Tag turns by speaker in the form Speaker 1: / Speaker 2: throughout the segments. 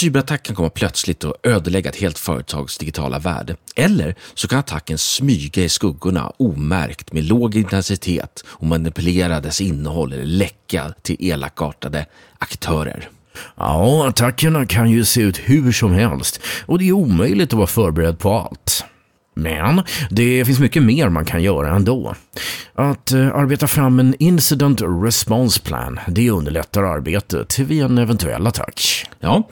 Speaker 1: cyberattack kan komma plötsligt och ödelägga ett helt företags digitala värde. Eller så kan attacken smyga i skuggorna omärkt med låg intensitet och manipulera dess innehåll eller läcka till elakartade aktörer.
Speaker 2: Ja, attackerna kan ju se ut hur som helst och det är omöjligt att vara förberedd på allt. Men det finns mycket mer man kan göra ändå. Att eh, arbeta fram en incident response plan, det underlättar arbetet vid en eventuell attack.
Speaker 1: Ja,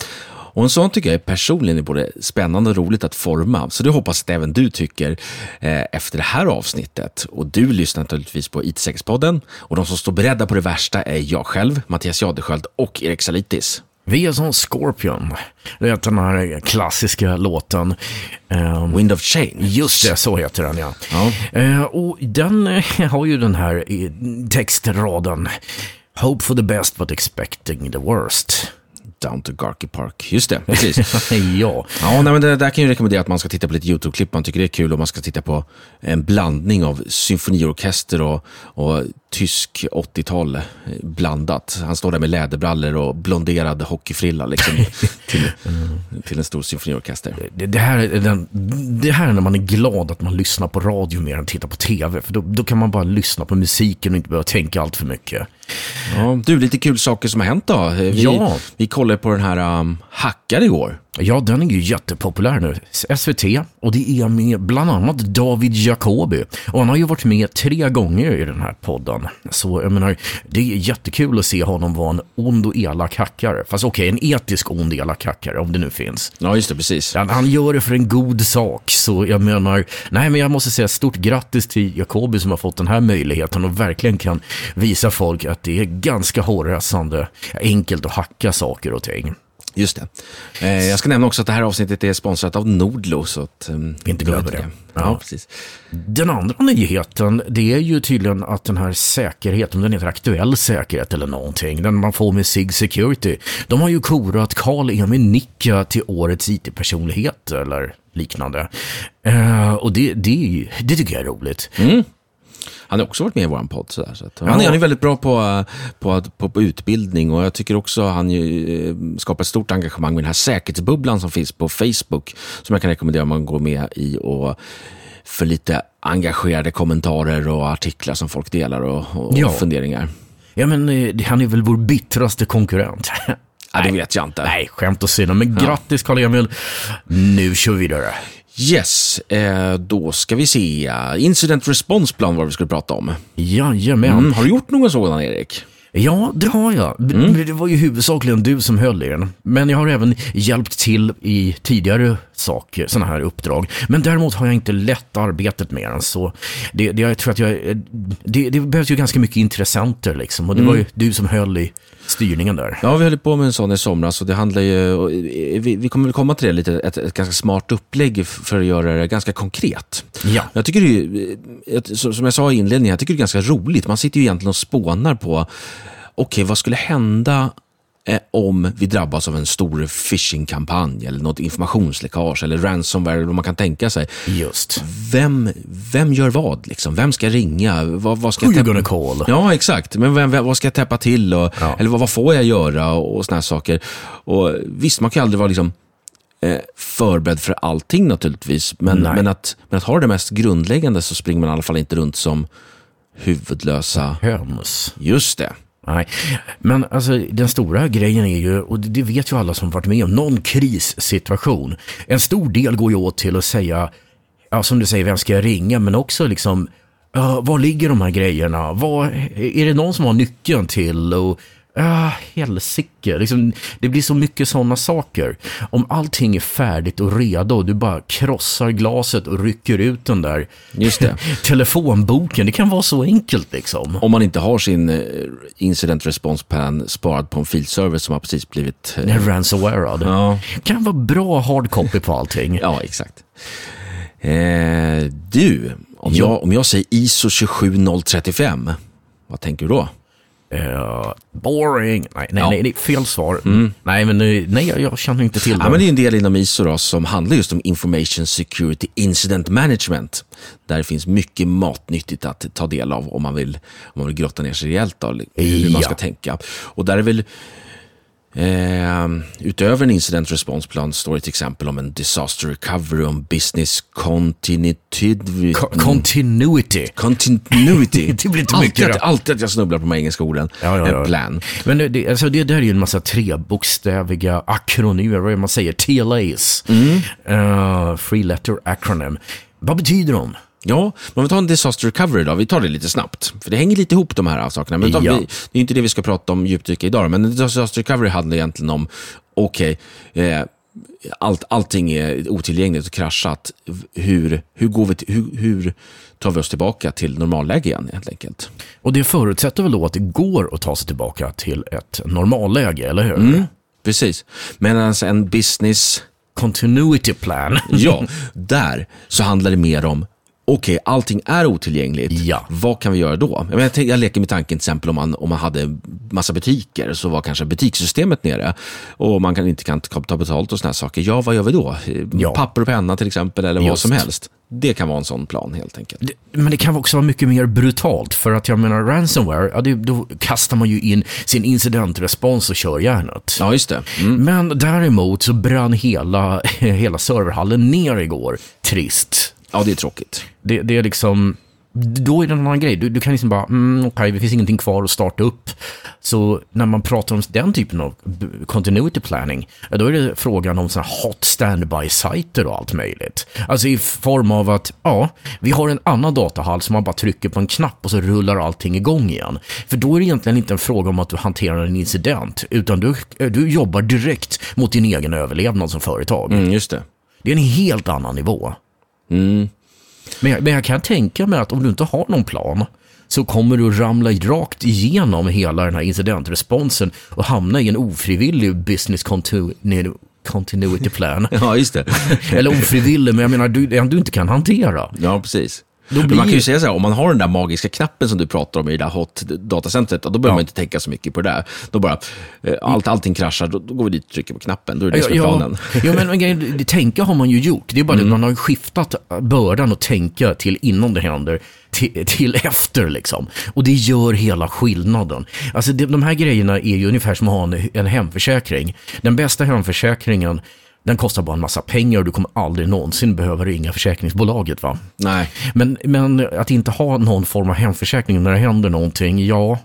Speaker 1: och en sån tycker jag personligen är både spännande och roligt att forma. Så det hoppas att även du tycker eh, efter det här avsnittet. Och du lyssnar naturligtvis på IT-säkerhetspodden. Och de som står beredda på det värsta är jag själv, Mattias Jadesköld och Erik Salitis.
Speaker 2: Vi är som Scorpion. Det är den här klassiska låten.
Speaker 1: Um, Wind of Change.
Speaker 2: Just det, så heter den ja.
Speaker 1: ja.
Speaker 2: Uh, och den uh, har ju den här textraden. Hope for the best but expecting the worst.
Speaker 1: Down to Garky Park. Just det, precis.
Speaker 2: ja.
Speaker 1: ja nej, men det där kan ju rekommendera att man ska titta på lite YouTube-klipp. Man tycker det är kul och man ska titta på en blandning av symfoniorkester och, och tysk 80-tal eh, blandat. Han står där med läderbrallor och blonderad hockeyfrilla liksom, till, till en stor symfoniorkester.
Speaker 2: Det, det, här är den, det här är när man är glad att man lyssnar på radio mer än tittar på tv. För då, då kan man bara lyssna på musiken och inte behöva tänka allt för mycket.
Speaker 1: Ja, du, lite kul saker som har hänt då. Vi,
Speaker 2: ja.
Speaker 1: vi kollade på den här um, Hackad igår.
Speaker 2: Ja, den är ju jättepopulär nu. SVT och det är med bland annat David Jacobi. Och han har ju varit med tre gånger i den här podden. Så jag menar, det är jättekul att se honom vara en ond och elak hackare. Fast okej, okay, en etisk ond och elak hackare, om det nu finns.
Speaker 1: Ja, just det, precis.
Speaker 2: Han, han, gör det för en god sak. Så jag menar, nej men jag måste säga stort grattis till Jacobi som har fått den här möjligheten och verkligen kan visa folk att det är ganska hårresande enkelt att hacka saker och ting.
Speaker 1: Just det. Eh, jag ska nämna också att det här avsnittet är sponsrat av Nordlo. Så att, um,
Speaker 2: inte glömmer det.
Speaker 1: Ja. ja. precis.
Speaker 2: Den andra nyheten, det är ju tydligen att den här säkerheten, den heter aktuell säkerhet eller någonting, den man får med SIG Security. De har ju korat Karl-Emil Nicka till årets IT-personlighet eller liknande. Uh, och det, det, det tycker jag är roligt.
Speaker 1: Mm. Han har också varit med i vår podd. Sådär, så att, han, är, han är väldigt bra på, på, på, på utbildning och jag tycker också att han ju, eh, skapar ett stort engagemang med den här säkerhetsbubblan som finns på Facebook. Som jag kan rekommendera om man går med i och för lite engagerade kommentarer och artiklar som folk delar och, och ja. funderingar.
Speaker 2: Ja, men eh, han är väl vår bittraste konkurrent.
Speaker 1: Ja, det vet jag inte.
Speaker 2: Nej, skämt åsido. Men ja. grattis Karl-Emil. Nu kör vi vidare.
Speaker 1: Yes, eh, då ska vi se. Incident response plan var vi skulle prata om.
Speaker 2: Jajamän.
Speaker 1: Mm, har du gjort någon sådan, Erik?
Speaker 2: Ja, det har jag. Mm. Det var ju huvudsakligen du som höll i den. Men jag har även hjälpt till i tidigare saker, sådana här uppdrag. Men däremot har jag inte lett arbetet med den. Så det, det, jag tror att jag, det, det behövs ju ganska mycket intressenter liksom. Och det mm. var ju du som höll i styrningen där.
Speaker 1: Ja, vi höll på med en sån i somras och det handlar ju, vi, vi kommer väl komma till det lite, ett, ett ganska smart upplägg för att göra det ganska konkret.
Speaker 2: Ja.
Speaker 1: Jag tycker det är, som jag sa i inledningen, jag tycker det är ganska roligt. Man sitter ju egentligen och spånar på, okej, okay, vad skulle hända eh, om vi drabbas av en stor phishing-kampanj eller något informationsläckage eller ransomware eller vad man kan tänka sig.
Speaker 2: Just.
Speaker 1: Vem, vem gör vad? Liksom? Vem ska ringa? Vad, vad ska
Speaker 2: Who you gonna call?
Speaker 1: Ja, exakt. Men vem, vem, vad ska jag täppa till? Och, ja. Eller vad, vad, får jag göra? Och, och såna saker. Och, visst, man kan aldrig vara liksom, eh, förberedd för allting naturligtvis. Men, men, att, men att ha det mest grundläggande så springer man i alla fall inte runt som huvudlösa
Speaker 2: höns.
Speaker 1: Just det.
Speaker 2: Nej, men alltså den stora grejen är ju, och det vet ju alla som varit med om, någon krissituation. En stor del går ju åt till att säga, ja, som du säger, vem ska jag ringa? Men också liksom, uh, var ligger de här grejerna? Var, är det någon som har nyckeln till? Och Ah, helsike. Liksom, det blir så mycket sådana saker. Om allting är färdigt och redo och du bara krossar glaset och rycker ut den där
Speaker 1: Just det.
Speaker 2: telefonboken. Det kan vara så enkelt liksom.
Speaker 1: Om man inte har sin eh, incident response pan sparad på en filserver som har precis blivit...
Speaker 2: Eh... Ransomware.
Speaker 1: Ja.
Speaker 2: kan vara bra hard copy på allting.
Speaker 1: ja, exakt. Eh, du, om, ja. jag, om jag säger ISO 27035, vad tänker du då?
Speaker 2: Uh, boring. Nej, nej, ja. nej, det är fel svar. Mm. Nej, men nej, jag, jag känner inte till det.
Speaker 1: Ja, men det är en del inom ISO då, som handlar just om Information Security Incident Management. Där det finns mycket matnyttigt att ta del av om man vill, om man vill grotta ner sig rejält då, hur ja. man ska tänka. Och där är väl Eh, utöver en incident response plan står det till exempel om en disaster recovery, om business continuity.
Speaker 2: Co continuity.
Speaker 1: Continuity.
Speaker 2: det blir inte
Speaker 1: alltid,
Speaker 2: mycket.
Speaker 1: Att, alltid att jag snubblar på de engelska orden.
Speaker 2: Ja, ja, ja.
Speaker 1: En plan.
Speaker 2: Men det, alltså det där är ju en massa trebokstäviga akronymer, vad är man säger? TLAs.
Speaker 1: Mm.
Speaker 2: Uh, free letter acronym. Vad betyder de?
Speaker 1: Ja, men vi tar en disaster recovery då. Vi tar det lite snabbt. För det hänger lite ihop de här sakerna. Men
Speaker 2: Ja.
Speaker 1: vi, det är inte det vi ska prata om djupdyka idag. Men en disaster recovery handlar egentligen om, okej, eh, allt, allting är otillgängligt och kraschat. Hur, hur, går vi till, hur, hur tar vi oss tillbaka till normalläge igen helt enkelt?
Speaker 2: Och det förutsätter väl då att det går att ta sig tillbaka till ett normalläge, eller hur?
Speaker 1: Mm. Precis. Medan en business
Speaker 2: Continuity plan.
Speaker 1: Ja, där så handlar det mer om Okej, allting är otillgängligt.
Speaker 2: Ja.
Speaker 1: Vad kan vi göra då? Jag, menar, jag, leker med tanken till exempel om man, om man hade massa butiker så var kanske butikssystemet nere och man kan inte kan ta betalt och sådana saker. Ja, vad gör vi då?
Speaker 2: Ja.
Speaker 1: Papper och penna till exempel eller vad
Speaker 2: Just.
Speaker 1: som helst. Det kan vara en sån plan helt enkelt.
Speaker 2: Det- Men det kan också vara mycket mer brutalt, för att jag menar ransomware, ja, det, då kastar man ju in sin incidentrespons och kör järnet.
Speaker 1: Ja, just det. Mm.
Speaker 2: Men däremot så brann hela, hela serverhallen ner igår. Trist.
Speaker 1: Ja, det är tråkigt.
Speaker 2: Det, det är liksom, då är det en annan grej. Du, du kan liksom bara, mm, okej, det finns ingenting kvar att starta upp. Så när man pratar om den typen av continuity planning, då är det frågan om såna hot standby-sajter och allt möjligt. Alltså i form av att, ja, vi har en annan datahall som man bara trycker på en knapp och så rullar allting igång igen. För då är det egentligen inte en fråga om att du hanterar en incident, utan du, du jobbar direkt mot din egen överlevnad som företag.
Speaker 1: Mm, just det.
Speaker 2: Det är en helt annan nivå.
Speaker 1: Mm.
Speaker 2: Men jag, men jag kan tänka mig att om du inte har någon plan så kommer du ramla rakt igenom hela den här incidentresponsen och hamna i en ofrivillig business continu continuity plan.
Speaker 1: Ja, just det.
Speaker 2: Eller ofrivillig, men jag menar du, du inte kan hantera.
Speaker 1: Ja, precis.
Speaker 2: Blir
Speaker 1: man kan ju säga så här, om man har den där magiska knappen som du pratar om i det där hot datacentret, då behöver man inte tänka så mycket på det där. Då bara, eh, allt, allting kraschar, då, då går vi dit och trycker på knappen. Då är det det som är planen.
Speaker 2: ja, ja, men, grejen- tänka har man ju gjort. Det är bara
Speaker 1: Mm.
Speaker 2: det att man har skiftat bördan och tänka till innan det händer till, till efter liksom. Och det gör hela skillnaden. Alltså det, de här grejerna är ju ungefär som att ha en, en hemförsäkring. Den bästa hemförsäkringen den kostar bara en massa pengar och du kommer aldrig någonsin behöva ringa försäkringsbolaget. va?
Speaker 1: Nej,
Speaker 2: Men, men att inte ha någon form av hemförsäkring när det händer någonting, ja.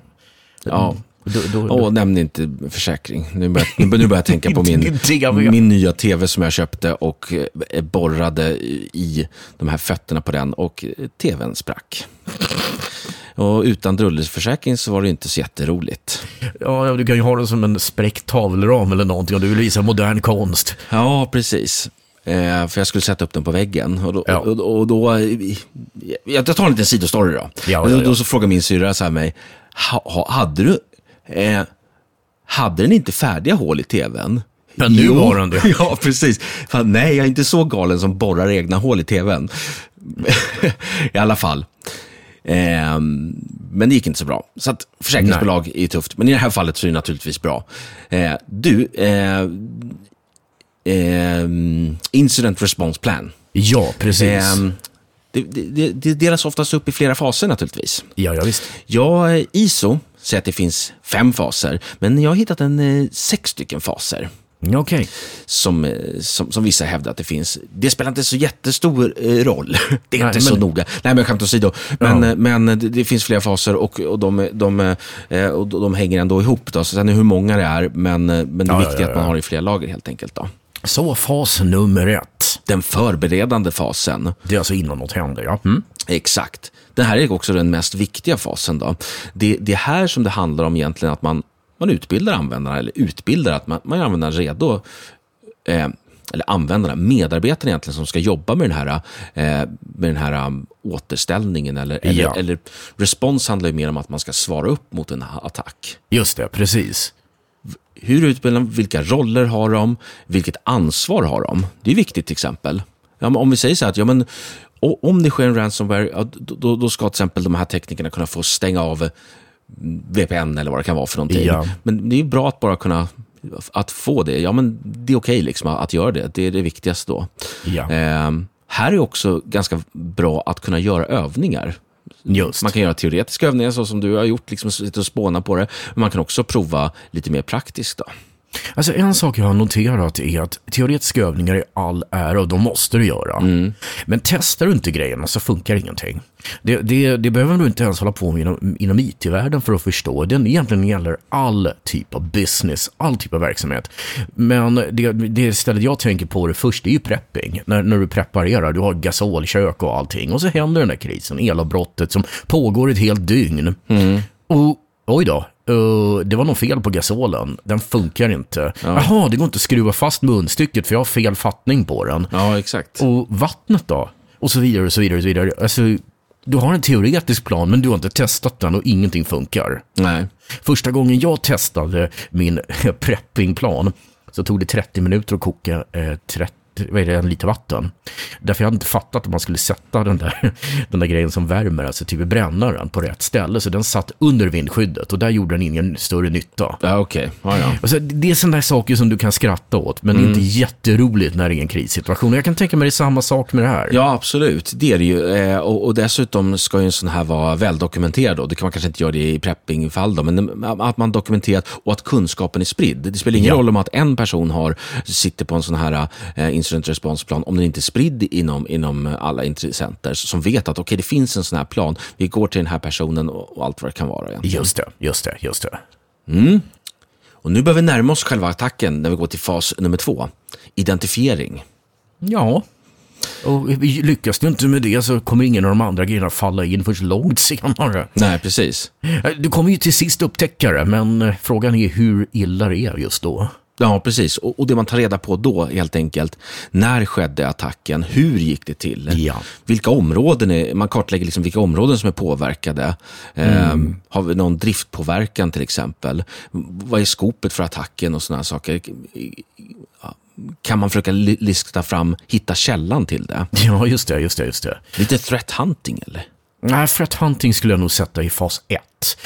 Speaker 1: ja.
Speaker 2: Då, då,
Speaker 1: Åh, nämn inte försäkring. Nu börjar, nu börjar jag tänka på min, min nya tv som jag köpte och eh, borrade i de här fötterna på den och eh, tvn sprack. Och utan drullesförsäkring så var det inte så jätteroligt.
Speaker 2: Ja, du kan ju ha det som en spräckt tavelram eller någonting om du vill visa modern konst.
Speaker 1: Ja, precis. Eh, för jag skulle sätta upp den på väggen. Och då,
Speaker 2: Ja.
Speaker 1: och, och då jag tar en liten sidostory då.
Speaker 2: Ja, ja,
Speaker 1: då,
Speaker 2: ja.
Speaker 1: så frågar min syrra så här mig, ha, ha, hade du, eh, hade den inte färdiga hål i tvn?
Speaker 2: Men nu har den det.
Speaker 1: Ja, precis. Fan, nej, jag är inte så galen som borrar egna hål i tvn. I alla fall. Ehm, men det gick inte så bra. Så att försäkringsbolag är tufft. Men i det här fallet så är det naturligtvis bra. Eh, du, eh, ehm, Incident Response Plan.
Speaker 2: Ja, precis.
Speaker 1: Ehm, det, det, det delas oftast upp i flera faser naturligtvis.
Speaker 2: ja, ja, visst.
Speaker 1: Ja, eh, ISO säger att det finns fem faser, men jag har hittat en eh, sex stycken faser
Speaker 2: Okej.
Speaker 1: som, eh, som, som vissa hävdar att det finns. Det spelar inte så jättestor eh, roll. Det är
Speaker 2: Nej,
Speaker 1: inte
Speaker 2: men-
Speaker 1: så noga. Nej, men skämt åsido. Men,
Speaker 2: Ja.
Speaker 1: eh, men det, det finns flera faser och, och, de, de, och de hänger ändå ihop. Då. Så sen är hur många det är, men, men det är
Speaker 2: Ja, ja,
Speaker 1: viktigt att man har i flera lager helt enkelt. Då.
Speaker 2: Så fas nummer ett.
Speaker 1: Den förberedande fasen.
Speaker 2: Det är alltså innan något händer, ja. Mm.
Speaker 1: Exakt. Det här är också den mest viktiga fasen. Då. Det, det är här som det handlar om egentligen att man, man utbildar användarna, eller utbildar att man, man gör användarna redo, eh, eller användarna, medarbetarna egentligen som ska jobba med den här, eh, med den här um, återställningen. Eller, eller,
Speaker 2: Ja.
Speaker 1: eller respons handlar ju mer om att man ska svara upp mot en attack.
Speaker 2: Just det, precis.
Speaker 1: Hur utbildar de? Vilka roller har de? Vilket ansvar har de? Det är viktigt till exempel. Ja, men om vi säger så här att ja, men, om det sker en ransomware, ja, då, då ska till exempel de här teknikerna kunna få stänga av VPN eller vad det kan vara för någonting.
Speaker 2: Ja.
Speaker 1: Men det är bra att bara kunna att få det. Ja, men det är okej liksom att göra det. Det är det viktigaste då.
Speaker 2: Ja,
Speaker 1: Ehm, här är också ganska bra att kunna göra övningar.
Speaker 2: just.
Speaker 1: Man kan göra teoretiska övningar så som du har gjort, liksom sitta och spåna på det. Men man kan också prova lite mer praktiskt. Då.
Speaker 2: Alltså en sak jag har noterat är att teoretiska övningar är all ära och de måste du göra.
Speaker 1: Mm.
Speaker 2: Men testar du inte grejerna så funkar ingenting. Det, det, det behöver du inte ens hålla på med inom, inom IT-världen för att förstå. Den egentligen gäller all typ av business, all typ av verksamhet. Men det, det stället jag tänker på det först, det är ju prepping. När, när du preparerar, du har gasolkök och allting. Och så händer den där krisen, elavbrottet som pågår ett helt dygn. Och oj då, Uh, det var något fel på gasolen. Den funkar inte. Ja. Jaha, det går inte att skruva fast munstycket för jag har fel fattning på den.
Speaker 1: Ja, exakt.
Speaker 2: Och vattnet då? Och så vidare och så vidare. Och så vidare. Alltså, du har en teoretisk plan men du har inte testat den och ingenting funkar.
Speaker 1: Nej.
Speaker 2: Första gången jag testade min preppingplan så tog det 30 minuter att koka eh, 30 vad är det, en liter vatten. Därför jag hade inte fattat att man skulle sätta den där, den där grejen som värmer, alltså typ brännaren, på rätt ställe. Så den satt under vindskyddet och där gjorde den ingen större nytta.
Speaker 1: Ja, okej. Okay. Ja, ja.
Speaker 2: Alltså, det är sådana där saker som du kan skratta åt, men mm. inte jätteroligt när det är en krissituation. Jag kan tänka mig det är samma sak med det här.
Speaker 1: Ja, absolut. Det är det ju. Eh, och, och, dessutom ska ju en sån här vara väldokumenterad. Då. Det kan man kanske inte göra det i preppingfall, då, men att man dokumenterat och att kunskapen är spridd. Det spelar ingen ja. roll om att en person har, sitter på en sån här eh, incident response-plan om den inte är spridd inom, inom alla intressenter som vet att okay, det finns en sån här plan. Vi går till den här personen och, allt vad det kan vara. Egentligen.
Speaker 2: Just det, just det, just det.
Speaker 1: Mm. Och nu behöver vi närma oss själva attacken när vi går till fas nummer två. Identifiering.
Speaker 2: Ja, och lyckas du inte med det så kommer ingen av de andra grejerna falla in först långt senare.
Speaker 1: Nej, precis.
Speaker 2: Du kommer ju till sist upptäcka det, men frågan är hur illa det är just då.
Speaker 1: Ja, precis. Och, och, det man tar reda på då helt enkelt, när skedde attacken? Hur gick det till?
Speaker 2: Ja.
Speaker 1: Vilka områden är, man kartlägger liksom vilka områden som är påverkade. Mm. Eh, har vi någon driftpåverkan till exempel? Vad är skopet för attacken och sådana saker? Kan man försöka lista fram, hitta källan till det?
Speaker 2: Ja, just det, just det, just det.
Speaker 1: Lite threat hunting eller?
Speaker 2: Nej, threat hunting skulle jag nog sätta i fas 1.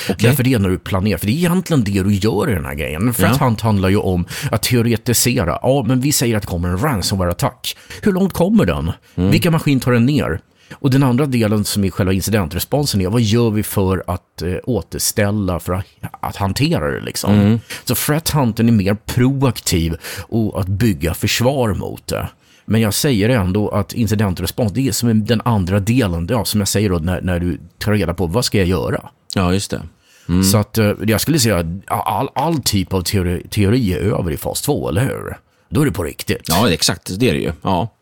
Speaker 2: Okay. Därför det är när du planerar, för det är egentligen det du gör i den här grejen. Threat ja. hunt handlar ju om att teoretisera. Ja, men vi säger att det kommer en ransomware-attack. Hur långt kommer den? Mm. Vilka maskin tar den ner? Och den andra delen som är själva incidentresponsen är vad gör vi för att eh, återställa, för att, att hantera det liksom. Mm. Så threat hunten är mer proaktiv och att bygga försvar mot det. Men jag säger ändå att incidentrespons, det är som den andra delen, ja, som jag säger då, när, när du tar reda på vad ska jag göra?
Speaker 1: Ja, just det.
Speaker 2: Mm. Så att eh, jag skulle säga att all, all typ av teori, teori är över i fas 2, eller hur? Då är det på riktigt.
Speaker 1: Ja, exakt. Det är det ju. Ja.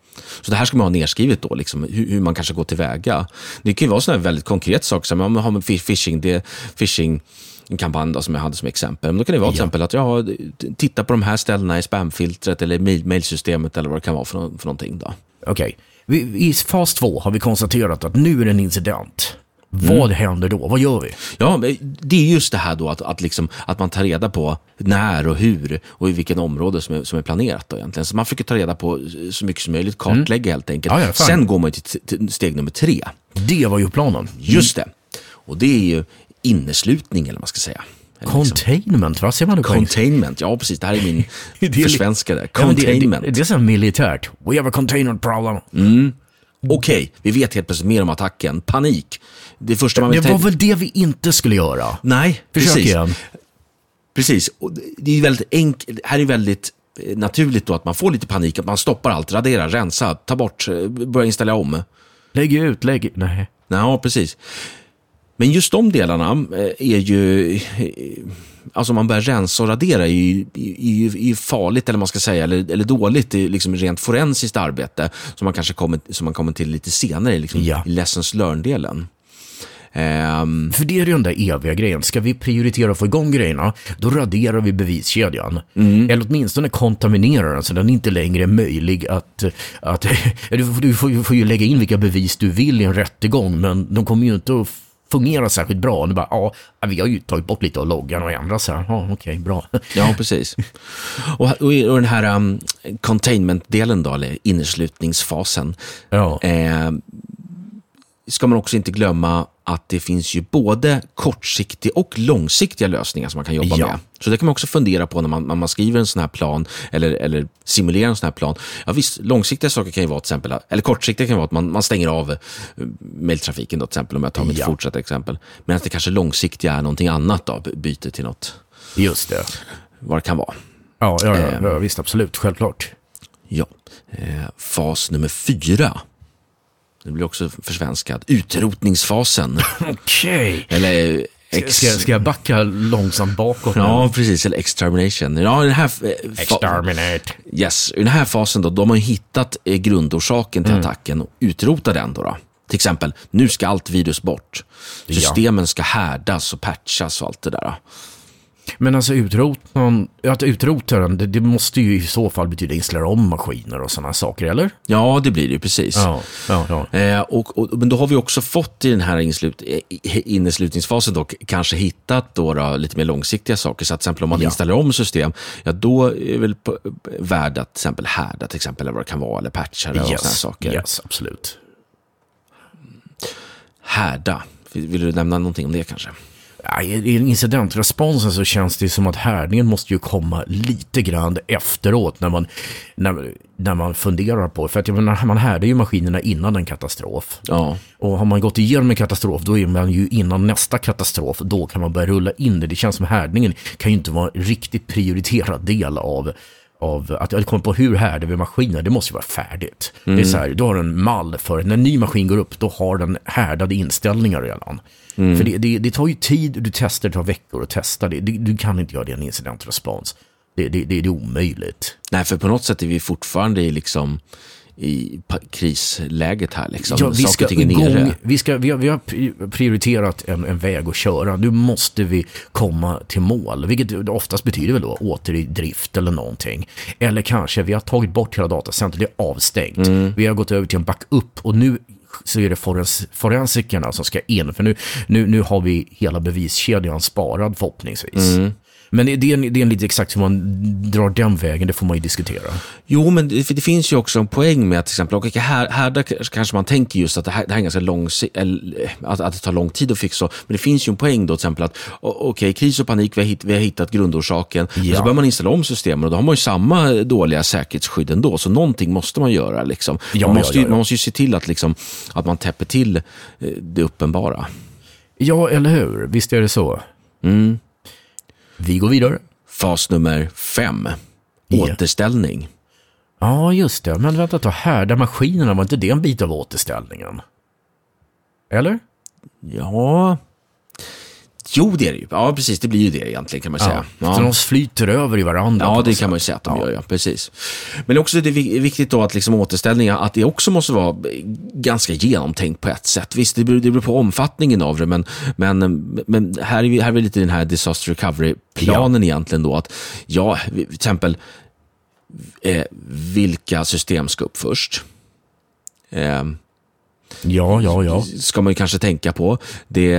Speaker 1: Så det här ska man ha nedskrivet då, liksom, hur, hur man kanske går tillväga. Det kan ju vara sådana väldigt konkreta saker, som har med phishing, det, phishing en kampanj då, som jag hade som exempel. Men då kan det vara till ja. exempel att jag tittar på de här ställena i spamfiltret eller mailsystemet eller vad det kan vara för, för någonting.
Speaker 2: Okej, okay. i fas 2 har vi konstaterat att nu är det en incident. Mm. Vad händer då? Vad gör vi?
Speaker 1: Ja, det är just det här då att, att, liksom, att man tar reda på när och hur och i vilken område som är, som är planerat. Då egentligen. Så man försöker ta reda på så mycket som möjligt, kartlägga mm. helt enkelt. Ja, ja, Sen går man till, till, steg nummer tre.
Speaker 2: Det var ju planen.
Speaker 1: Just det. Och det är ju inneslutning eller vad man ska säga.
Speaker 2: Containment, vad säger man?
Speaker 1: Containment, ja precis. Det här är min försvenskade. Containment.
Speaker 2: Ja, det, det, det, är så militärt. We have a containment problem.
Speaker 1: Mm. Okej, okay, vi vet helt plötsligt mer om attacken. Panik.
Speaker 2: Det, första man det var väl det vi inte skulle göra?
Speaker 1: Nej,
Speaker 2: Försök precis. igen.
Speaker 1: Precis. Och det är väldigt enkelt. Här är väldigt eh, naturligt då att man får lite panik, att man stoppar allt, raderar, rensar, tar bort, eh, börjar installera om.
Speaker 2: Lägg ut, lägg... Nej.
Speaker 1: Ja, precis. Men just de delarna eh, är ju, alltså om man börjar rensa och radera är ju, är, är farligt eller man ska säga, eller, eller dåligt, är liksom rent forensiskt arbete som man kanske kommer, som man kommer till lite senare liksom, ja. i lessons learn-delen.
Speaker 2: Um, För det är ju den där eviga grejen. Ska vi prioritera och få igång grejerna, då raderar vi beviskedjan. Mm. Eller åtminstone kontaminerar den så den inte längre är möjlig att... att du, får, du får ju lägga in vilka bevis du vill i en rättegång, men de kommer ju inte att fungerar särskilt bra. Nu bara, ja, vi har ju tagit bort lite av loggan och ändrat så här. Ja, okej, okay, bra.
Speaker 1: Ja, precis. Och, och, och den här um, containment-delen då, eller inneslutningsfasen. Ja. Eh, ska man också inte glömma att det finns ju både kortsiktiga och långsiktiga lösningar som man kan jobba ja. med. Så det kan man också fundera på när man, när man skriver en sån här plan eller, eller simulerar en sån här plan. Ja visst, långsiktiga saker kan ju vara till exempel, eller kortsiktiga kan vara att man, man stänger av eh, mailtrafiken då, till exempel, om jag tar mitt ja. fortsatta exempel. Medan det kanske långsiktiga är någonting annat då, byte till något.
Speaker 2: Just det.
Speaker 1: Vad det kan vara.
Speaker 2: Ja, ja, ja, ja visst absolut, självklart.
Speaker 1: Ja. Eh, fas nummer fyra. Det blir också försvenskad. Utrotningsfasen.
Speaker 2: Okej.
Speaker 1: Eller ex...
Speaker 2: Ska, ska jag backa långsamt bakåt? nu?
Speaker 1: Ja, precis. Eller extermination. Ja, den här... eh,
Speaker 2: Exterminate.
Speaker 1: Yes, i den här fasen då, de har ju hittat eh, grundorsaken
Speaker 2: Mm.
Speaker 1: till attacken och utrota den då, då. Till exempel, nu ska allt virus bort.
Speaker 2: Ja.
Speaker 1: Systemen ska härdas och patchas och allt det där.
Speaker 2: Men alltså utrotan, att utrota den, det, det måste ju i så fall betyda installera om maskiner och sådana saker, eller?
Speaker 1: Ja, det blir det ju precis.
Speaker 2: Ja, ja, ja.
Speaker 1: Eh, och, och, men då har vi också fått i den här inslut, eh, inneslutningsfasen dock, kanske hittat då, då lite mer långsiktiga saker. Så att till exempel om man
Speaker 2: Ja.
Speaker 1: installerar om system, ja då är det väl värd att till exempel härda till exempel, eller vad det kan vara, eller patcha det och sådana saker.
Speaker 2: yes, absolut.
Speaker 1: Härda, vill, vill du nämna någonting om det kanske?
Speaker 2: I i incidentresponsen så känns det som att härdningen måste ju komma lite grann efteråt när man, när, när man funderar på För att jag menar, man härdar ju maskinerna innan en katastrof.
Speaker 1: Ja,
Speaker 2: Och har man gått igenom en katastrof, då är man ju innan nästa katastrof. Då kan man börja rulla in det. Det känns som härdningen kan ju inte vara en riktigt prioriterad del av av att jag kommer på hur härdar vi maskiner, det måste ju vara färdigt. Det är så här, du har en mall för när en ny maskin går upp, då har den härdade inställningar redan. För det, det, det tar ju tid, du testar, det tar veckor att testa det. Du, du kan inte göra det i en incidentrespons. Det, det, det, det är omöjligt.
Speaker 1: nej för på något sätt är vi fortfarande i liksom i krisläget här liksom.
Speaker 2: Ja, vi, ska igång, vi, ska, vi, har, vi har pri- prioriterat en, en väg att köra. Nu måste vi komma till mål, vilket oftast betyder väl då åter i drift eller någonting. Eller kanske vi har tagit bort hela datacentret, det är avstängt.
Speaker 1: Mm.
Speaker 2: Vi har gått över till en backup och nu så är det forens, forensikerna som ska in. För nu, nu, nu har vi hela beviskedjan sparad förhoppningsvis.
Speaker 1: Mm.
Speaker 2: Men det är, en, det är lite exakt hur man drar den vägen, det får man ju diskutera.
Speaker 1: Jo, men det, det finns ju också en poäng med att till exempel, okej, här, här där kanske man tänker just att det här, det här är ganska lång, att, att det tar lång tid att fixa. Men det finns ju en poäng då till exempel att, okej, kris och panik, vi har, hitt, vi har hittat grundorsaken.
Speaker 2: Ja.
Speaker 1: så börjar man installera om systemen och då har man ju samma dåliga säkerhetsskydd ändå. Så någonting måste man göra. Liksom.
Speaker 2: Ja,
Speaker 1: man, måste ju,
Speaker 2: ja, ja.
Speaker 1: man måste ju se till att, liksom, att man täpper till eh, det uppenbara.
Speaker 2: Ja, eller hur? Visst är det så?
Speaker 1: Mm.
Speaker 2: Vi går vidare.
Speaker 1: Fas nummer fem,
Speaker 2: Ja.
Speaker 1: återställning.
Speaker 2: Ja, just det. Men vänta, ta härda maskinerna, var inte det en bit av återställningen? Eller?
Speaker 1: Ja, jo det är det ju. Ja, precis, det blir ju det egentligen kan man säga.
Speaker 2: Så de flyter över i varandra.
Speaker 1: Ja, det
Speaker 2: sätt.
Speaker 1: kan man ju säga att de
Speaker 2: Ja.
Speaker 1: gör, ja. Precis. Men också det är vi- viktigt då att liksom återställningar, att det också måste vara ganska genomtänkt på ett sätt. Visst, det beror, det beror på omfattningen av det, men, men, men här, är vi, här är vi lite i den här disaster recovery-planen egentligen då. Att, ja, till exempel, eh, vilka system ska upp först? Eh,
Speaker 2: Ja, ja, ja.
Speaker 1: ska man ju kanske tänka på. Det,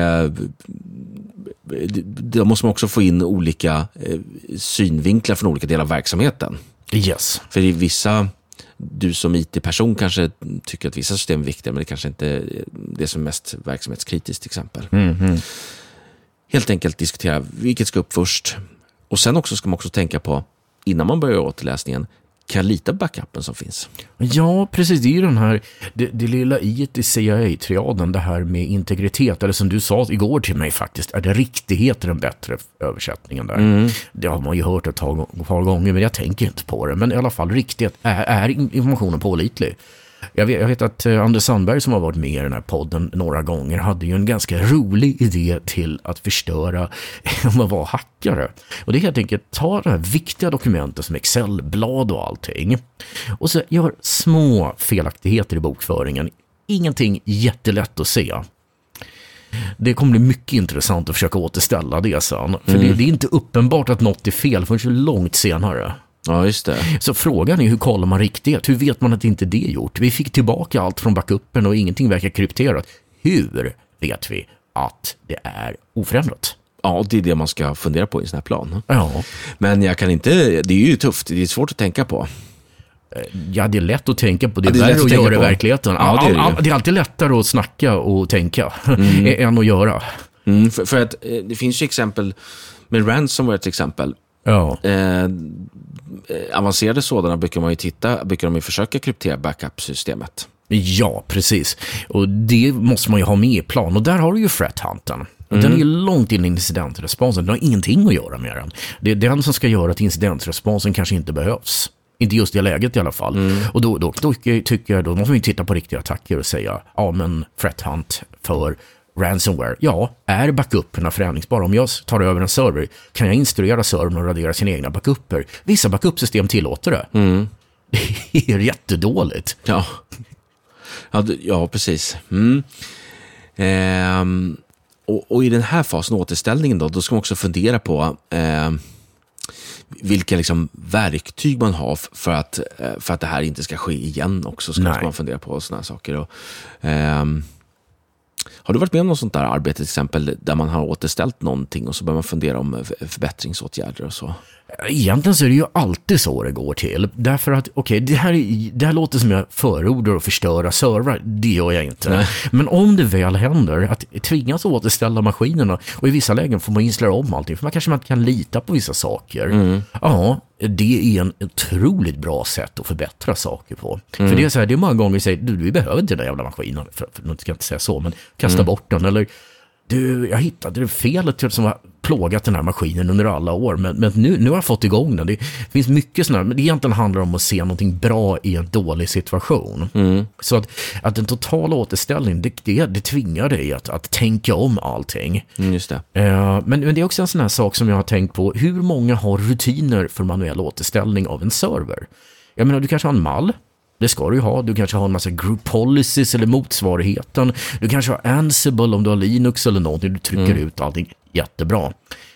Speaker 1: då måste man också få in olika eh, synvinklar från olika delar av verksamheten.
Speaker 2: Yes.
Speaker 1: För i vissa, du som IT-person kanske tycker att vissa system är viktiga, men det kanske inte är det som är mest verksamhetskritiskt till exempel.
Speaker 2: Mhm.
Speaker 1: Helt enkelt diskutera vilket ska upp först. Och sen också ska man också tänka på, innan man börjar återläsningen, kan jag lita på backupen som finns?
Speaker 2: Ja, precis. Det är ju den här, det, det lilla i i CIA-triaden, det här med integritet, eller som du sa igår till mig faktiskt, är det riktighet är den bättre översättningen där? Det har man ju hört ett ett par gånger, men jag tänker inte på det. Men i alla fall, riktighet, är, är informationen pålitlig? Jag vet, jag vet att eh, Anders Sandberg som har varit med i den här podden några gånger hade ju en ganska rolig idé till att förstöra om man var hackare. Och det är helt enkelt ta de här viktiga dokumenten som Excel-blad och allting och så gör små felaktigheter i bokföringen. Ingenting jättelätt att se. Det kommer bli mycket intressant att försöka återställa det sen. För det, det är inte uppenbart att något är fel förrän långt senare.
Speaker 1: Ja, just det.
Speaker 2: Så frågan är hur kollar man riktighet? Hur vet man att inte det är gjort? Vi fick tillbaka allt från backupen och ingenting verkar krypterat. Hur vet vi att det är oförändrat?
Speaker 1: Ja, det är det man ska fundera på i en sån här plan.
Speaker 2: Ja,
Speaker 1: Men jag kan inte, det är ju tufft, det är svårt att tänka på.
Speaker 2: ja det är lätt att tänka på. Det är,
Speaker 1: Ja, det är lätt
Speaker 2: värre
Speaker 1: att
Speaker 2: att göra i verkligheten.
Speaker 1: Ja, det är det
Speaker 2: det är alltid lättare att snacka och tänka än att göra.
Speaker 1: Mm, för, för att eh, det finns ju exempel med ransomware till exempel.
Speaker 2: Ja,
Speaker 1: Eh, eh, avancerade sådana brukar man ju titta, brukar de ju försöka kryptera backup-systemet.
Speaker 2: ja precis. Och det måste man ju ha med i plan. Och där har du ju threat hunten. Och Den är långt in i incidentresponsen. Den har ingenting att göra med den. Det är den som ska göra att incidentresponsen kanske inte behövs. Inte just det läget i alla fall.
Speaker 1: Mm.
Speaker 2: Och då, då, då tycker jag, då måste ju titta på riktiga attacker och säga, ja men threat hunt för ransomware. Ja, är backuperna förändringsbara? Om jag tar över en server, kan jag instruera servern att radera sina egna backuper? Vissa backupsystem tillåter det.
Speaker 1: Mm.
Speaker 2: Det är jättedåligt.
Speaker 1: Ja, ja, ja precis. Mm. Ehm, och, och i den här fasen, återställningen, då, då ska man också fundera på ehm, vilka liksom, verktyg man har för att, eh, för att det här inte ska ske igen också. Ska man fundera på sådana saker. Och, ehm, har du varit med om något sånt där arbete, till exempel, där man har återställt någonting och så börjar man fundera om förbättringsåtgärder och så?
Speaker 2: Egentligen så är det ju alltid så det går till. Därför att, okej, det, här, är- det här låter som jag förordar att förstöra servrar. Det gör jag inte.
Speaker 1: Nej.
Speaker 2: Men om det väl händer att tvingas återställa maskinerna och i vissa lägen får man installera om allting, för man kanske inte kan lita på vissa saker. Ja, det är en otroligt bra sätt att förbättra saker på. För det är så här, det är många gånger vi säger, du, vi behöver inte den där jävla maskinen, för, för, nu ska jag inte säga så, men kasta bort den. Eller, du, jag hittade det felet som har plågat den här maskinen under alla år, men, men nu, nu har jag fått igång den. Det finns mycket sådana här, men det egentligen handlar om att se någonting bra i en dålig situation. Så att, att en total återställning, det, det, det tvingar dig att, att tänka om allting.
Speaker 1: Mm, just det.
Speaker 2: Eh, men, men det är också en sån här sak som jag har tänkt på. Hur många har rutiner för manuell återställning av en server? Jag menar, du kanske har en mall. Det ska du ju ha. Du kanske har en massa group policies eller motsvarigheten. Du kanske har Ansible om du har Linux eller någonting. Du trycker ut allting. Jättebra.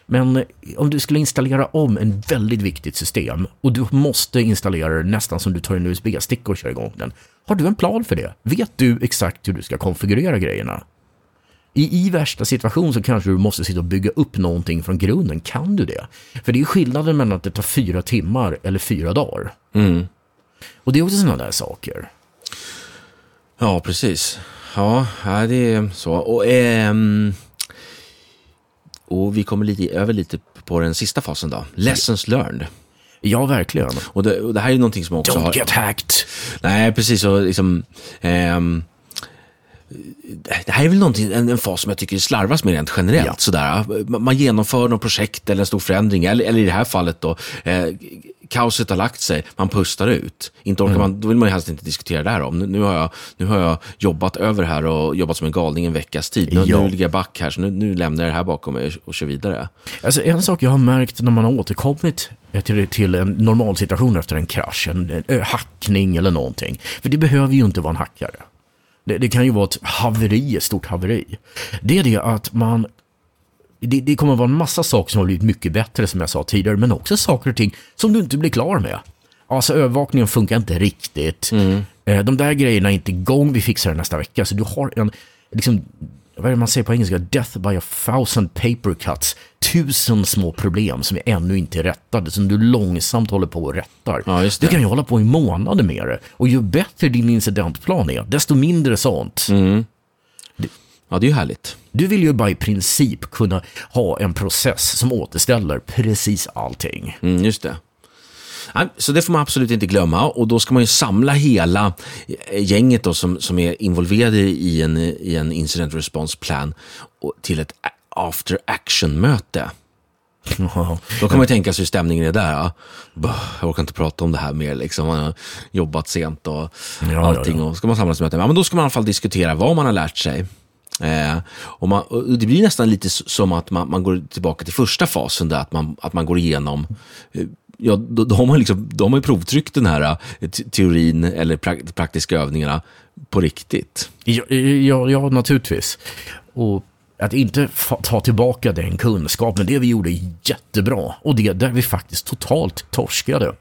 Speaker 2: Men eh, om du skulle installera om en väldigt viktigt system och du måste installera det nästan som du tar en USB-stick och kör igång den. Har du en plan för det? Vet du exakt hur du ska konfigurera grejerna? I, I värsta situation så kanske du måste sitta och bygga upp någonting från grunden. Kan du det? För det är skillnaden mellan att det tar fyra timmar eller fyra dagar.
Speaker 1: Mm.
Speaker 2: Och det är också sådana där saker.
Speaker 1: Ja, precis. Ja, det är så. Och, ehm, och vi kommer lite över lite på den sista fasen då. Lessons learned.
Speaker 2: Ja, verkligen.
Speaker 1: Och det, och det här är någonting som också
Speaker 2: Don't
Speaker 1: har...
Speaker 2: get hacked.
Speaker 1: Nej, precis. Och liksom, ehm, det här är väl någonting, en, en fas som jag tycker slarvas med rent generellt.
Speaker 2: Ja.
Speaker 1: Sådär. Man genomför något projekt eller en stor förändring, eller, eller i det här fallet då, eh, kaoset har lagt sig, man pustar ut. Inte orkar man, då vill man ju helst inte diskutera det här om. Nu, nu, har jag, nu har jag jobbat över här och jobbat som en galning en veckas tid. Nu,
Speaker 2: Ja.
Speaker 1: nu ligger jag back här, så nu, nu lämnar jag det här bakom mig och, kör vidare.
Speaker 2: Alltså, en sak jag har märkt när man har återkommit till, till en normal situation efter en krasch, en, en ö, hackning eller någonting. För det behöver ju inte vara en hackare. Det, det kan ju vara ett haveri, ett stort haveri. Det är det att man det, det kommer att vara en massa saker som har blivit mycket bättre som jag sa tidigare, men också saker och ting som du inte blir klar med. Alltså övervakningen funkar inte riktigt. Eh, De där grejerna är inte igång, vi fixar det nästa vecka. Så du har en, liksom, vad är det man säger på engelska? Death by a thousand paper cuts. Tusen små problem som är ännu inte rättade, som du långsamt håller på och rättar.
Speaker 1: Ja,
Speaker 2: Du kan ju hålla på i månader med det. Och ju bättre din incidentplan är, desto mindre sånt.
Speaker 1: Ja, det är ju härligt.
Speaker 2: Du vill ju bara i princip kunna ha en process som återställer precis allting.
Speaker 1: Mm, just det. Så det får man absolut inte glömma och då ska man ju samla hela eh, gänget då som, som är involverade i en, i en incident response plan till ett after action-möte. Då kan man tänka sig hur stämningen är där. Ja. Jag orkar inte prata om det här mer, liksom. man har jobbat sent och
Speaker 2: ja,
Speaker 1: allting.
Speaker 2: ja.
Speaker 1: Och ska man samlas till möte, ja, men då ska man i alla fall diskutera vad man har lärt sig. Eh, och man, och det blir nästan lite som att man, man går tillbaka till första fasen, där att man, att man går igenom eh, Ja, då, då, har man liksom, då har man ju provtryckt den här te- teorin eller prak, praktiska övningarna på riktigt.
Speaker 2: Ja, ja, ja naturligtvis. Och att inte ta tillbaka den kunskapen, det vi gjorde jättebra. Och det där vi faktiskt totalt torskade.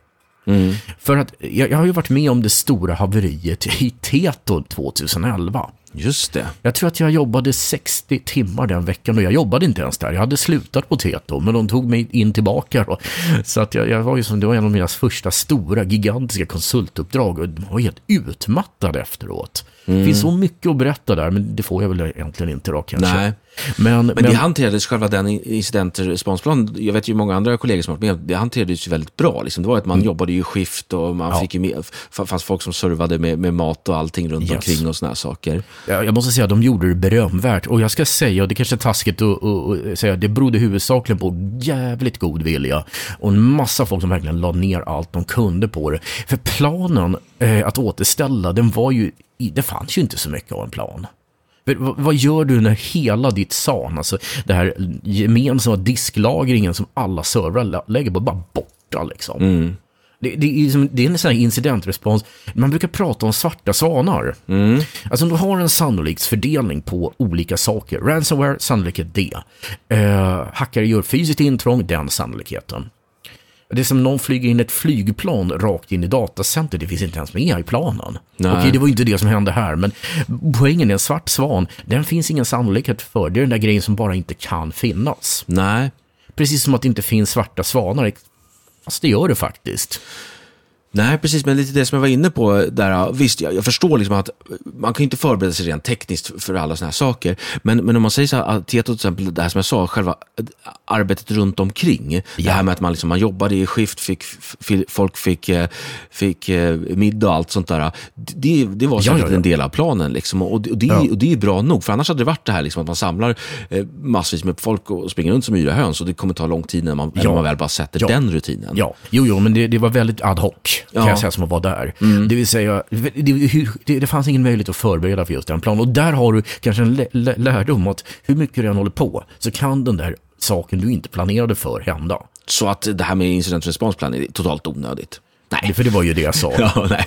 Speaker 2: För att jag, jag har ju varit med om det stora haveriet i Teto 2011.
Speaker 1: Just det.
Speaker 2: Jag tror att jag jobbade 60 timmar den veckan och jag jobbade inte ens där. Jag hade slutat på Teto, men de tog mig in tillbaka. Då. Så att jag, jag var ju som, det var en av mina första stora, gigantiska konsultuppdrag och jag var helt utmattad efteråt. Det finns så mycket att berätta där, men det får jag väl egentligen inte då kanske.
Speaker 1: Nej. Men, men, det hanterades, själva den incidentresponsplanen, jag vet ju många andra kollegor som har varit med, det hanterades ju väldigt bra. Liksom. Det var att man mm. jobbade ju skift och man ja. fick ju med, fanns folk som servade med, med mat och allting runt yes. omkring och sådana saker.
Speaker 2: Ja, jag måste säga att de gjorde det berömvärt. Och jag ska säga, och det kanske är taskigt att säga, det berodde huvudsakligen på jävligt god vilja. Och en massa folk som verkligen la ner allt de kunde på det. För planen eh, att återställa, den var ju, det fanns ju inte så mycket av en plan. Vad gör du när hela ditt SAN, alltså det här gemensamma disklagringen som alla servrar lägger på, bara borta liksom. Mm. Det, det, är liksom, det är en sån här incidentrespons. Man brukar prata om svarta svanar. Mm. Alltså om du har en sannolikhetsfördelning på olika saker. Ransomware, sannolikhet D. Eh, hackare gör fysiskt intrång, den sannolikheten. Det är som någon flyger in ett flygplan rakt in i datacenter. Det finns inte ens med i planen. Nej. Okej, det var inte det som hände här, men poängen är en svart svan. Den finns ingen sannolikhet för. Det är den där grejen som bara inte kan finnas.
Speaker 1: Nej.
Speaker 2: Precis som att det inte finns svarta svanar. Fast det gör det faktiskt.
Speaker 1: Nej, precis, men lite det som jag var inne på där, visst, jag, jag förstår liksom att man kan inte förbereda sig rent tekniskt för alla sådana här saker, men, men om man säger så här, Tieto till exempel, det här som jag sa, själva arbetet runt omkring, ja. det här med att man, liksom, man jobbade i skift, fick, folk fick, eh, fick eh, middag och allt sånt där, det, det var säkert ja, ja, en del av planen, liksom, och, och, det, och det är bra nog, för annars hade det varit det här liksom, att man samlar eh, massvis med folk och springer runt som yra höns, och det kommer ta lång tid när man, när man väl bara sätter den rutinen.
Speaker 2: Ja, jo, jo men det, det var väldigt ad hoc kan ja. jag säga, som vara där. Mm. Det vill säga, det, det, fanns ingen möjlighet att förbereda för just den planen. Och där har du kanske en lärdom att hur mycket du än håller på, så kan den där saken du inte planerade för hända.
Speaker 1: Så att det här med incident response är totalt onödigt?
Speaker 2: Nej. För det var ju det jag sa.
Speaker 1: ja, nej.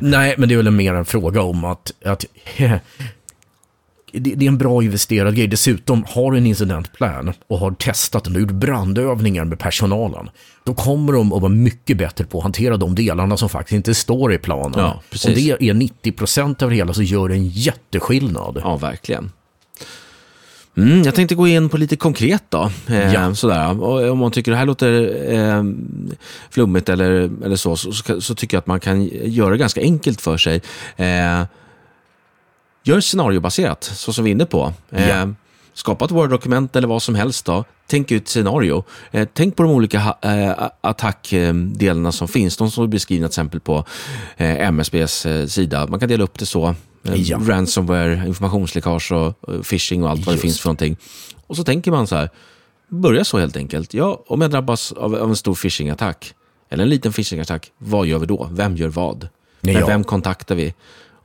Speaker 2: nej, men det är väl mer en fråga om att, att det, är en bra investerad grej. Dessutom, har du en incidentplan och har testat den och gjort brandövningar med personalen, då kommer de att vara mycket bättre på att hantera de delarna som faktiskt inte står i planen. Ja, Om det är 90% av det hela så gör det en jätteskillnad.
Speaker 1: Ja, verkligen. Mm, jag tänkte gå in på lite konkret då. Eh, ja. sådär. Och om man tycker det här låter eh, flummigt eller, eller så, så, så, så, tycker jag att man kan göra det ganska enkelt för sig. Eh, Gör scenariobaserat, så som vi är inne på. Ja. Eh, skapa ett Word-dokument eller vad som helst. Då. Tänk ut scenario. Eh, tänk på de olika eh, attackdelarna som finns. De som är beskrivna till exempel på eh, MSBs eh, sida. Man kan dela upp det så. Eh, ja. Ransomware, informationsläckage och phishing och allt vad Just. det finns för någonting. Och så tänker man så här. Börja så helt enkelt. Ja, om jag drabbas av, av en stor phishing-attack eller en liten phishing-attack, vad gör vi då? Vem gör vad? Ja. Vem kontaktar vi?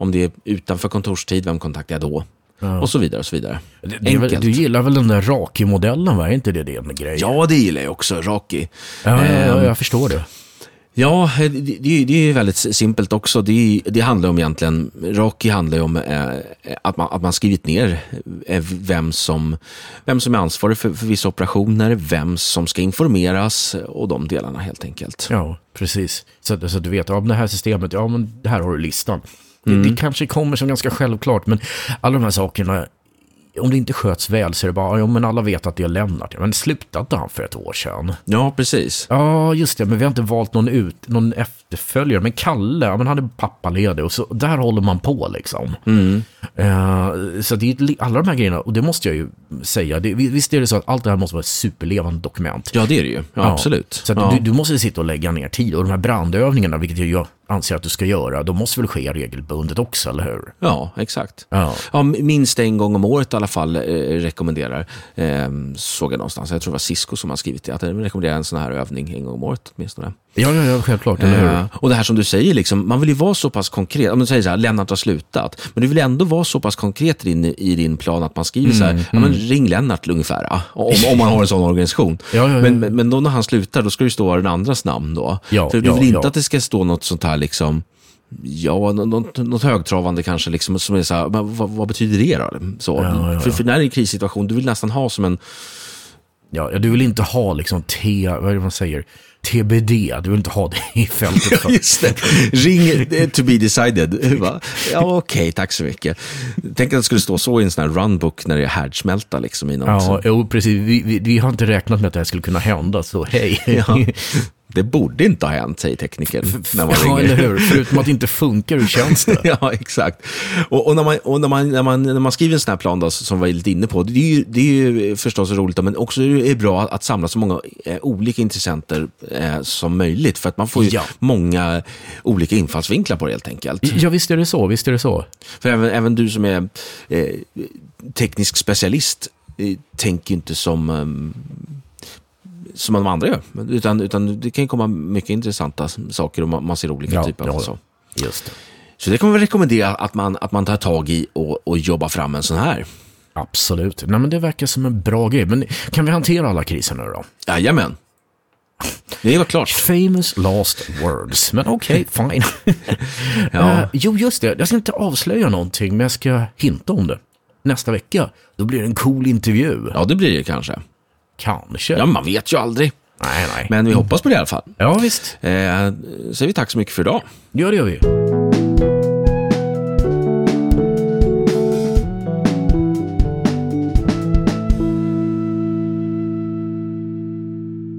Speaker 1: Om det är utanför kontorstid, vem kontaktar jag då? Ja. Och så vidare och så vidare.
Speaker 2: Väl, du gillar väl den där Raki-modellen, va? Är inte det med grejer?
Speaker 1: Ja, det gillar jag också, Raki.
Speaker 2: Ja, ja, ja, jag förstår det.
Speaker 1: Ja, det, det, det är väldigt simpelt också. Det, det handlar om egentligen, Rocky handlar om eh, att, man, att man skrivit ner eh, vem, som, vem som är ansvarig för, för vissa operationer, vem som ska informeras och de delarna helt enkelt.
Speaker 2: Ja, precis. Så, så att du vet, ja, det här systemet, ja men här har du listan. Mm. Det, det kanske kommer som ganska självklart, men alla de här sakerna om det inte sköts väl så är det bara, ja men alla vet att det är Lennart. Men slutade han för ett år sedan?
Speaker 1: Ja, precis.
Speaker 2: Ja, just det, men vi har inte valt någon, ut, någon efterföljare. Men Kalle, ja, men han är pappaledig och så där håller man på liksom. Mm. Uh, så det är alla de här grejerna, och det måste jag ju säga, det, visst är det så att allt det här måste vara ett superlevande dokument.
Speaker 1: Ja, det är det ju. Ja, ja. absolut.
Speaker 2: Så
Speaker 1: ja.
Speaker 2: du, du, måste sitta och lägga ner tid. Och de här brandövningarna, vilket jag gör anser att du ska göra, de måste väl ske regelbundet också, eller hur?
Speaker 1: Ja, exakt. Ja. ja minst en gång om året i alla fall eh, rekommenderar, eh, såg jag någonstans. Jag tror det var Cisco som har skrivit det, att de rekommenderar en sån här övning en gång om året åtminstone.
Speaker 2: Ja, ja, ja självklart. Eller hur? Eh,
Speaker 1: och det här som du säger, liksom, man vill ju vara så pass konkret. Om du säger så här, Lennart har slutat. Men du vill ändå vara så pass konkret i i din plan att man skriver mm, så här, mm. ja, men ring Lennart ungefär. Ja, om, om man har en sån organisation. ja, ja, ja. Men, men då när han slutar, då ska det stå den andras namn då. För du vill inte att det ska stå något sånt här liksom, Ja, något, något högtravande kanske, liksom, som är så här, men vad, vad betyder det då? Så, för, för när det är en krissituation, du vill nästan ha som en...
Speaker 2: Ja, du vill inte ha liksom T, vad är det man säger? TBD, du vill inte ha det i fältet.
Speaker 1: Ja, just det. Ring to be decided. Ja, okej, okay, tack så mycket. Tänk att det skulle stå så i en sån här runbook när det är härdsmälta. Liksom,
Speaker 2: i något. Ja, jo, precis. Vi, vi, vi, har inte räknat med att det här skulle kunna hända, så hej. Ja.
Speaker 1: Det borde inte ha hänt, säger tekniker när man
Speaker 2: ja,
Speaker 1: ringer.
Speaker 2: eller hur? Förutom att det inte funkar, hur känns det?
Speaker 1: ja, exakt. Och, och, när, man, och när, man, när, man, när man skriver en sån här plan, då, som vi var lite inne på, det är ju, det är ju förstås roligt, men också är det bra att samla så många eh, olika intressenter eh, som möjligt, för att man får ju
Speaker 2: Ja.
Speaker 1: många olika infallsvinklar på det helt enkelt.
Speaker 2: Ja, visst är det så. Visst är det så.
Speaker 1: För även, även du som är eh, teknisk specialist eh, tänker inte som, ehm, som de andra gör. Utan, utan det kan komma mycket intressanta saker och man, ser olika
Speaker 2: Ja,
Speaker 1: typer av
Speaker 2: ja.
Speaker 1: så.
Speaker 2: Just det.
Speaker 1: Så det kommer vi rekommendera att man, att man tar tag i och, och jobbar fram en sån här.
Speaker 2: Absolut. Nej, men det verkar som en bra grej. Men kan vi hantera alla kriser nu då?
Speaker 1: Jajamän. Det var klart.
Speaker 2: Famous last words. Men okej, fine.
Speaker 1: Ja.
Speaker 2: Eh, jo, just det. Jag ska inte avslöja någonting, men jag ska hinta om det. Nästa vecka, då blir det en cool intervju.
Speaker 1: Ja, det blir det kanske.
Speaker 2: Kanske.
Speaker 1: Ja, man vet ju aldrig.
Speaker 2: Nej, nej.
Speaker 1: Men vi hoppas på det i alla fall.
Speaker 2: Ja, visst.
Speaker 1: Eh, säger vi tack så mycket för idag.
Speaker 2: Ja, det gör vi.